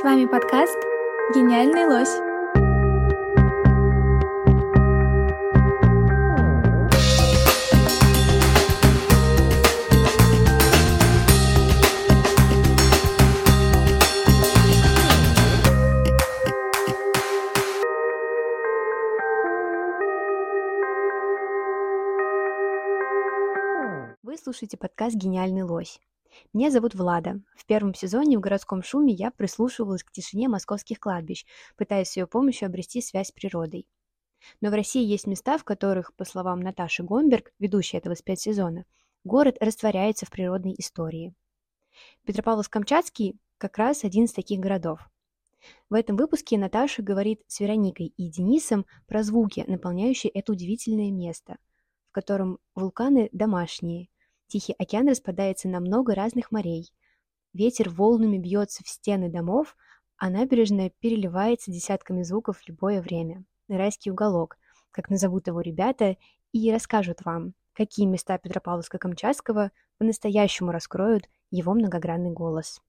С вами подкаст «Гениальный лось». Вы слушаете подкаст «Гениальный лось». Меня зовут Влада. В первом сезоне в городском шуме я прислушивалась к тишине московских кладбищ, пытаясь с ее помощью обрести связь с природой. Но в России есть места, в которых, по словам Наташи Гомберг, ведущей этого спецсезона, город растворяется в природной истории. Петропавловск-Камчатский как раз один из таких городов. В этом выпуске Наташа говорит с Вероникой и Денисом про звуки, наполняющие это удивительное место, в котором вулканы домашние – Тихий океан распадается на много разных морей. Ветер волнами бьется в стены домов, а набережная переливается десятками звуков в любое время. Райский уголок, как назовут его ребята, и расскажут вам, какие места Петропавловска-Камчатского по-настоящему раскроют его многогранный голос.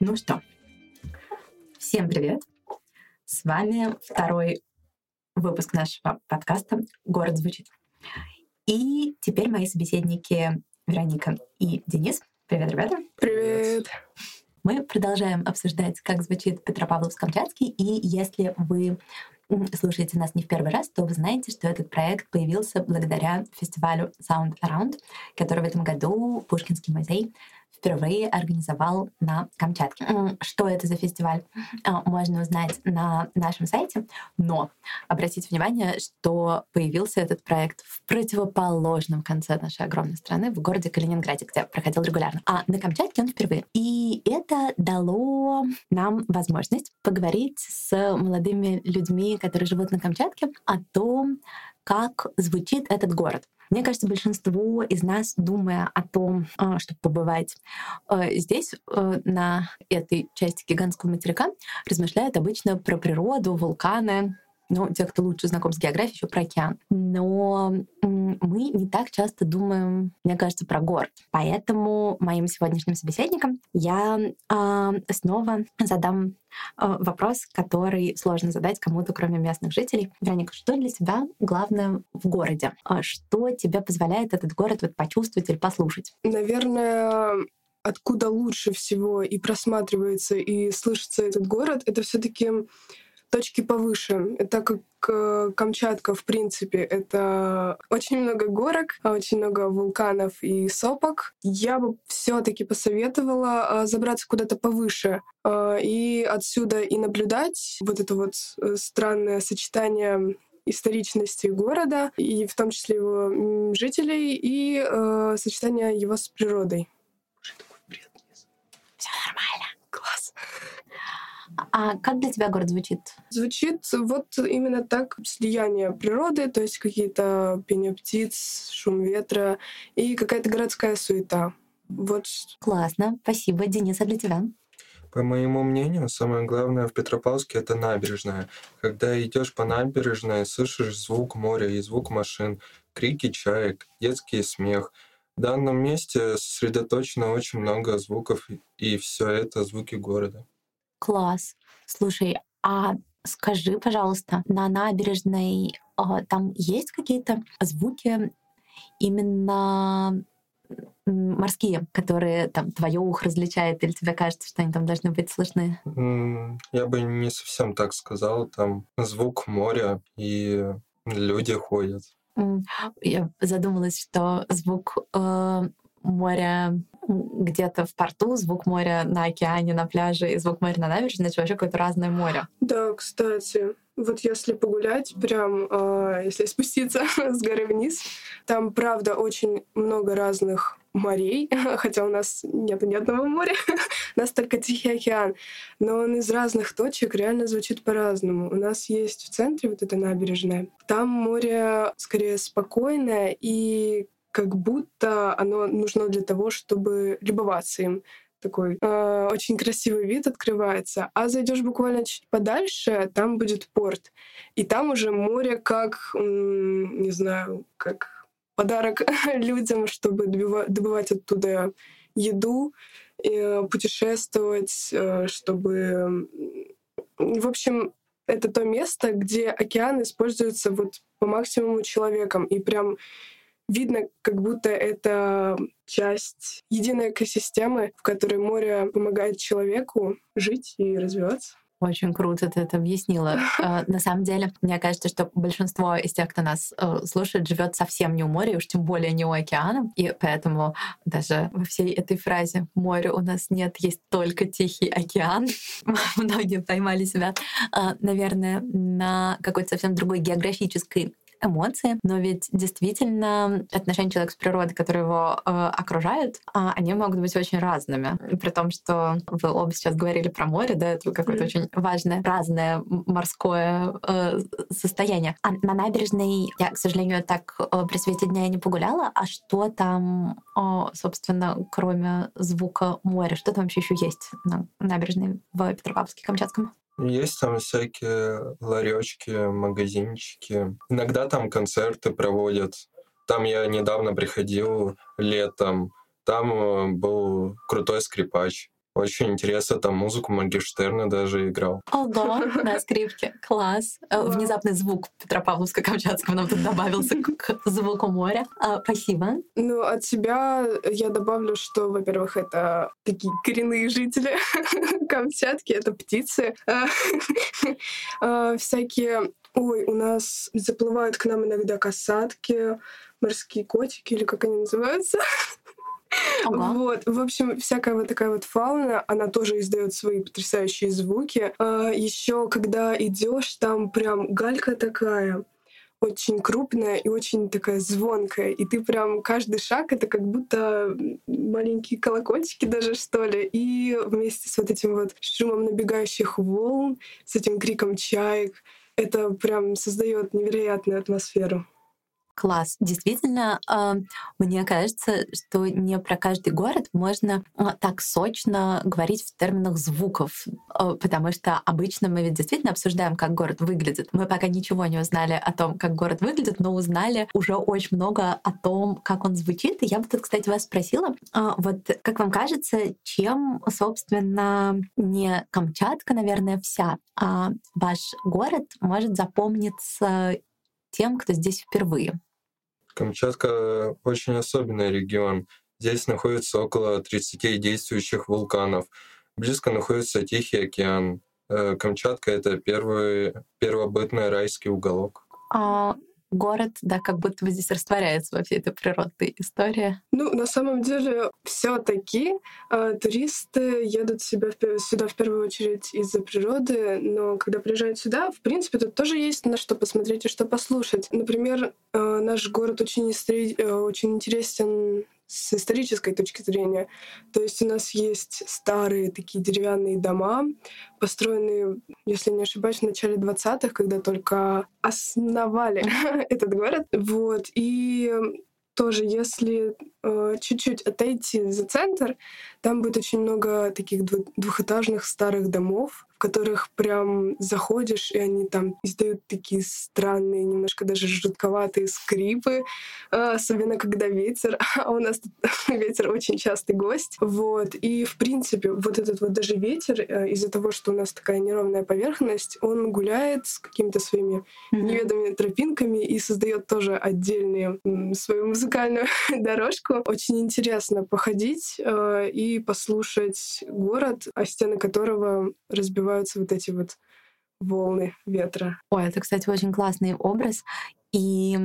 Ну что, всем привет! С вами второй выпуск нашего подкаста «Город звучит». И теперь мои собеседники Вероника и Денис. Привет, ребята. Привет. Мы продолжаем обсуждать, как звучит Петропавловск-Камчатский. И если вы слушаете нас не в первый раз, то вы знаете, что этот проект появился благодаря фестивалю Sound Around, который в этом году Пушкинский музей впервые организовал на Камчатке. Что это за фестиваль, а, можно узнать на нашем сайте. Но обратите внимание, что появился этот проект в противоположном конце нашей огромной страны, в городе Калининграде, где проходил регулярно. А на Камчатке он впервые. И это дало нам возможность поговорить с молодыми людьми, которые живут на Камчатке, о том, как звучит этот город. Мне кажется, большинство из нас, думая о том, а, чтобы побывать э, здесь, э, на этой части гигантского материка, размышляют обычно про природу, вулканы, ну, те, кто лучше знаком с географией, еще про океан. Но мы не так часто думаем, мне кажется, про город. Поэтому моим сегодняшним собеседникам я э, снова задам э, вопрос, который сложно задать кому-то, кроме местных жителей. Вероника, что для тебя главное в городе? А что тебе позволяет этот город вот почувствовать или послушать? Наверное, откуда лучше всего и просматривается, и слышится этот город, это все таки точки повыше. Это как э, Камчатка, в принципе, это очень много горок, очень много вулканов и сопок. Я бы все-таки посоветовала э, забраться куда-то повыше э, и отсюда и наблюдать вот это вот странное сочетание историчности города, и в том числе его жителей, и э, сочетание его с природой. Все нормально. Класс. А как для тебя город звучит? Звучит вот именно так слияние природы, то есть какие-то пение птиц, шум ветра и какая-то городская суета. Вот. Классно, спасибо. Денис, а для тебя? По моему мнению, самое главное в Петропавловске это набережная. Когда идешь по набережной, слышишь звук моря и звук машин, крики чаек, детский смех. В данном месте сосредоточено очень много звуков, и все это звуки города. Класс. Слушай, а скажи, пожалуйста, на набережной а, там есть какие-то звуки именно морские, которые там твое ухо различает, или тебе кажется, что они там должны быть слышны? Я бы не совсем так сказал. Там звук моря и люди ходят. Я задумалась, что звук э, моря где-то в порту, звук моря на океане, на пляже и звук моря на набережной, это вообще какое-то разное море. Да, кстати, вот если погулять, прям э, если спуститься с горы вниз, там правда очень много разных морей, хотя у нас нет ни одного моря, у нас только Тихий океан, но он из разных точек реально звучит по-разному. У нас есть в центре вот эта набережная, там море скорее спокойное и как будто оно нужно для того, чтобы любоваться им. Такой э, очень красивый вид открывается. А зайдешь буквально чуть подальше, там будет порт. И там уже море как, не знаю, как подарок людям, чтобы добывать оттуда еду, путешествовать, э, чтобы... В общем, это то место, где океан используется вот по максимуму человеком. И прям видно, как будто это часть единой экосистемы, в которой море помогает человеку жить и развиваться. Очень круто ты это объяснила. А, на самом деле, мне кажется, что большинство из тех, кто нас э, слушает, живет совсем не у моря, уж тем более не у океана. И поэтому даже во всей этой фразе «море у нас нет, есть только Тихий океан» многие поймали себя, а, наверное, на какой-то совсем другой географической эмоции, но ведь действительно отношения человека с природой, которые его э, окружают, э, они могут быть очень разными. При том, что вы оба сейчас говорили про море, да, это какое-то mm-hmm. очень важное, разное морское э, состояние. А на набережной я, к сожалению, так э, при свете дня не погуляла, а что там, э, собственно, кроме звука моря, что там вообще еще есть на набережной в Петропавловске-Камчатском? Есть там всякие ларечки, магазинчики. Иногда там концерты проводят. Там я недавно приходил летом. Там э, был крутой скрипач. Очень интересно, там музыку Моргенштерна даже играл. Ого, на скрипке. Класс. Э, внезапный звук Петропавловска-Камчатского нам тут добавился к звуку моря. А, спасибо. Ну, от себя я добавлю, что, во-первых, это такие коренные жители Камчатки, это птицы. А, всякие Ой, у нас заплывают к нам иногда касатки, морские котики, или как они называются. Ага. Вот, в общем, всякая вот такая вот фауна, она тоже издает свои потрясающие звуки. А еще, когда идешь, там прям галька такая очень крупная и очень такая звонкая. И ты прям каждый шаг это как будто маленькие колокольчики даже, что ли. И вместе с вот этим вот шумом набегающих волн, с этим криком чаек, это прям создает невероятную атмосферу. Класс. Действительно, а, мне кажется, что не про каждый город можно а, так сочно говорить в терминах звуков, а, потому что обычно мы ведь действительно обсуждаем, как город выглядит. Мы пока ничего не узнали о том, как город выглядит, но узнали уже очень много о том, как он звучит. И я бы тут, кстати, вас спросила, вот как вам кажется, чем, собственно, не Камчатка, наверное, вся, а ваш город может запомниться тем, кто здесь впервые. Камчатка очень особенный регион. Здесь находится около 30 действующих вулканов. Близко находится Тихий океан. Э, Камчатка — это первый, первобытный райский уголок. А город, да, как будто бы здесь растворяется во всей этой природной истории. Ну, на самом деле, все таки э, туристы едут себя в, сюда в первую очередь из-за природы, но когда приезжают сюда, в принципе, тут тоже есть на что посмотреть и что послушать. Например, э, наш город очень, истри... э, очень интересен с исторической точки зрения. То есть у нас есть старые такие деревянные дома, построенные, если не ошибаюсь, в начале 20-х, когда только основали этот город. Вот. И тоже, если э, чуть-чуть отойти за центр, там будет очень много таких двухэтажных старых домов, которых прям заходишь, и они там издают такие странные, немножко даже жутковатые скрипы, а, особенно когда ветер, а у нас тут ветер очень частый гость. Вот. И, в принципе, вот этот вот даже ветер, э, из-за того, что у нас такая неровная поверхность, он гуляет с какими-то своими mm-hmm. неведомыми тропинками и создает тоже отдельную свою музыкальную дорожку. Очень интересно походить э, и послушать город, о стены которого разбивают развиваются вот эти вот волны ветра. Ой, это, кстати, очень классный образ. И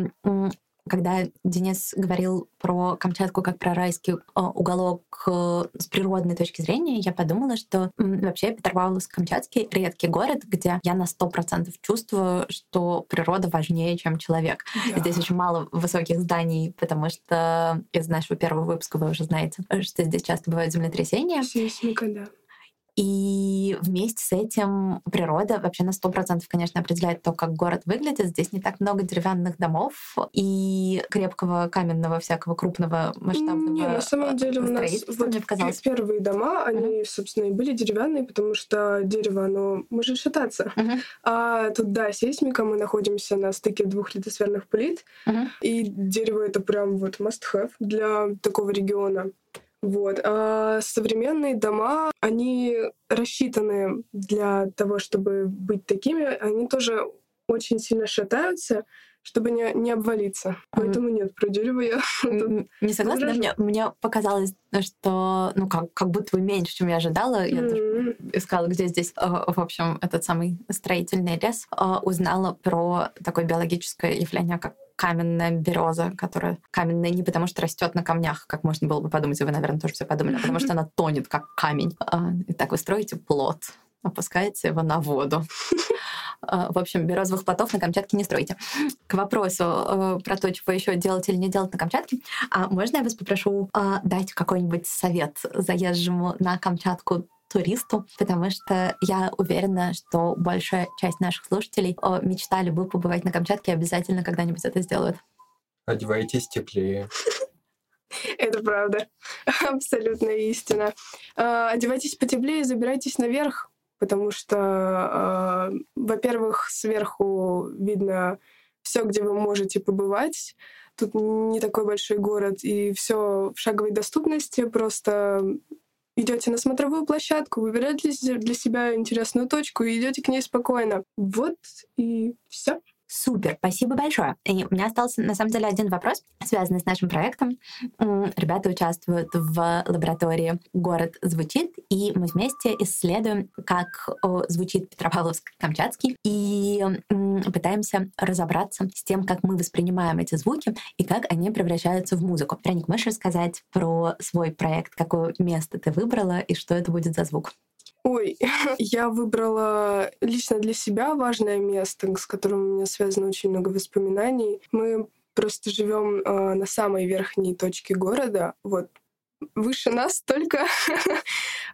когда Денис говорил про Камчатку как про райский а, уголок э, с природной точки зрения, я подумала, что вообще Петропавловск-Камчатский — редкий город, где я на сто процентов чувствую, что природа важнее, чем человек. Да. Здесь очень мало высоких зданий, потому что из нашего первого выпуска вы уже знаете, что здесь часто бывают землетрясения. Сейсмика, да. И вместе с этим природа вообще на сто процентов, конечно, определяет то, как город выглядит. Здесь не так много деревянных домов и крепкого каменного всякого крупного масштабного Не, на самом деле у нас вот мне показалось. первые дома, они, собственно, и были деревянные, потому что дерево, оно может шататься. Мгм. А тут, да, сейсмика, мы находимся на стыке двух литосферных плит, Мгм. и дерево — это прям вот must-have для такого региона. Вот. А современные дома, они рассчитаны для того, чтобы быть такими, они тоже очень сильно шатаются, чтобы не, не обвалиться. Поэтому нет, про дерево я Не согласна, мне, мне показалось, что ну как, как будто бы меньше, чем я ожидала. Я даже М. искала, где здесь, э, в общем, этот самый строительный лес, э, узнала про такое биологическое явление, как каменная береза, которая каменная не потому, что растет на камнях, как можно было бы подумать, и вы, наверное, тоже все подумали, а потому что она тонет, как камень. А, И так вы строите плод, опускаете его на воду. А, В общем, березовых плотов на Камчатке не стройте. К вопросу э, про то, чего еще делать или не делать на Камчатке, а можно я вас попрошу а, дать какой-нибудь совет заезжему на Камчатку туристу, потому что я уверена, что большая часть наших слушателей мечтали бы побывать на Камчатке и обязательно когда-нибудь это сделают. Одевайтесь теплее. Это правда. Абсолютная истина. А, Одевайтесь потеплее, забирайтесь наверх, потому что, а, во-первых, сверху видно все, где вы можете побывать. Тут не такой большой город, и все в шаговой доступности. Просто идете на смотровую площадку, выбираете для себя интересную точку и идете к ней спокойно. Вот и все. Супер, спасибо большое. И у меня остался, на самом деле, один вопрос, связанный с нашим проектом. Ребята участвуют в лаборатории «Город звучит», и мы вместе исследуем, как звучит Петропавловск-Камчатский, и пытаемся разобраться с тем, как мы воспринимаем эти звуки и как они превращаются в музыку. Вероник, можешь рассказать про свой проект, какое место ты выбрала и что это будет за звук? Ой, я выбрала лично для себя важное место, с которым у меня связано очень много воспоминаний. Мы просто живем э, на самой верхней точке города, вот выше нас только,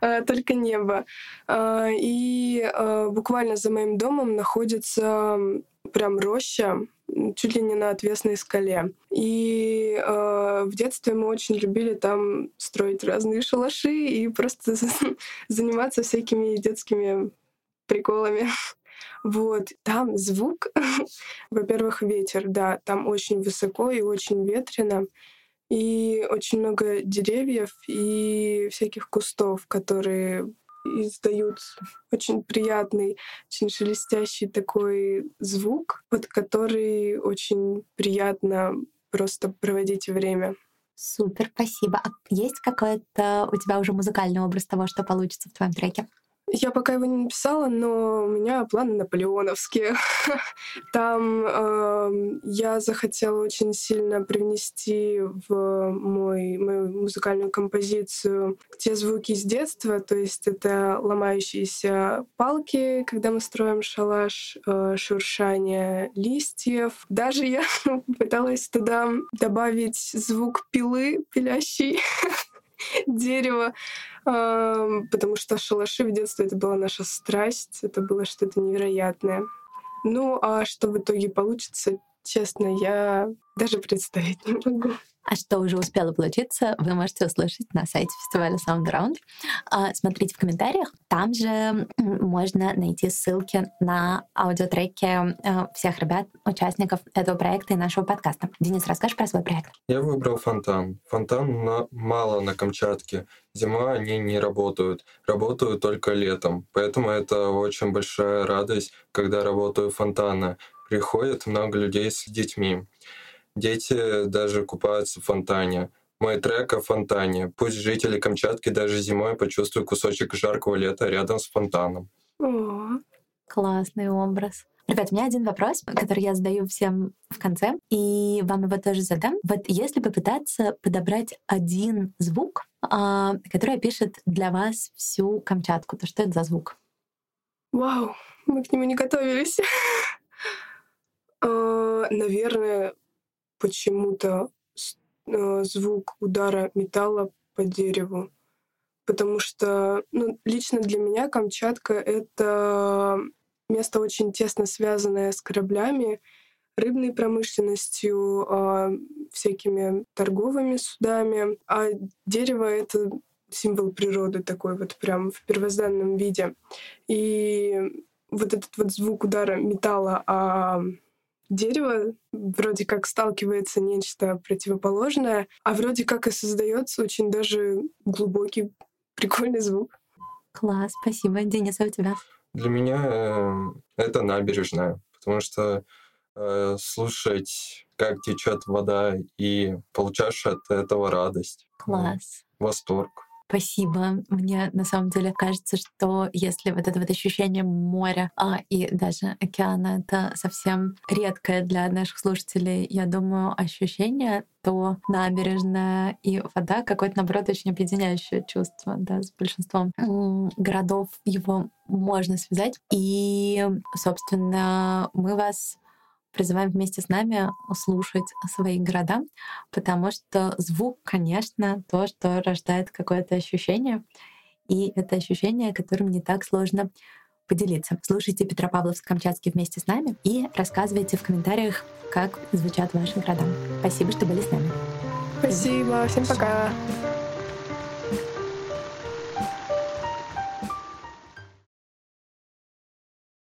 э, только небо. Э, И буквально за моим домом находится прям роща, чуть ли не на отвесной скале. И э, в детстве мы очень любили там строить разные шалаши и просто заниматься всякими детскими приколами. Вот, там звук, во-первых, ветер, да, там очень высоко и очень ветрено, и очень много деревьев и всяких кустов, которые издают очень приятный, очень шелестящий такой звук, под который очень приятно просто проводить время. Супер, спасибо. А есть какой-то у тебя уже музыкальный образ того, что получится в твоем треке? Я пока его не написала, но у меня планы наполеоновские. Там эм, я захотела очень сильно привнести в мой, мою музыкальную композицию те звуки из детства, то есть это ломающиеся палки, когда мы строим шалаш, э, шуршание листьев. Даже я пыталась туда добавить звук пилы, пилящей дерево, потому что шалаши в детстве это была наша страсть, это было что-то невероятное. Ну, а что в итоге получится, честно, я даже представить не могу. А что уже успело получиться, вы можете услышать на сайте фестиваля Sound Round. А, Смотрите в комментариях. Там же можно найти ссылки на аудиотреки э, всех ребят, участников этого проекта и нашего подкаста. Денис, расскажешь про свой проект? Я выбрал фонтан. Фонтан на- мало на Камчатке. Зимой они не работают. Работают только летом. Поэтому это очень большая радость, когда работают фонтаны. Приходит много людей с детьми. Дети даже купаются в фонтане. Мой трек о фонтане. Пусть жители Камчатки даже зимой почувствуют кусочек жаркого лета рядом с фонтаном. О, Классный образ. Ребят, у меня один вопрос, который я задаю всем в конце, и вам его тоже задам. Вот если попытаться подобрать один звук, а, который опишет для вас всю Камчатку, то что это за звук? Вау, мы к нему не готовились. А, Наверное, почему-то э, звук удара металла по дереву. потому что ну, лично для меня Камчатка — это место очень тесно связанное с кораблями, рыбной промышленностью, а, всякими торговыми судами. А дерево — это символ природы такой вот прям в первозданном виде. И вот этот вот звук удара металла о дерево вроде как сталкивается нечто противоположное, а вроде как и создается очень даже глубокий, прикольный звук. Класс, спасибо. Денис, а у тебя? Для меня э, это набережная, потому что э, слушать, как течет вода, и получаешь от этого радость. Класс. Восторг. Спасибо. Мне на самом деле кажется, что если вот это вот ощущение моря а, и даже океана — это совсем редкое для наших слушателей, я думаю, ощущение, то набережная и вода какое-то, наоборот, очень объединяющее чувство да, с большинством городов его можно связать. И, собственно, мы вас призываем вместе с нами слушать свои города, потому что звук, конечно, то, что рождает какое-то ощущение, и это ощущение, которым не так сложно поделиться. Слушайте Петропавловск-Камчатский вместе с нами и рассказывайте в комментариях, как звучат ваши города. Спасибо, что были с нами. Спасибо, всем пока.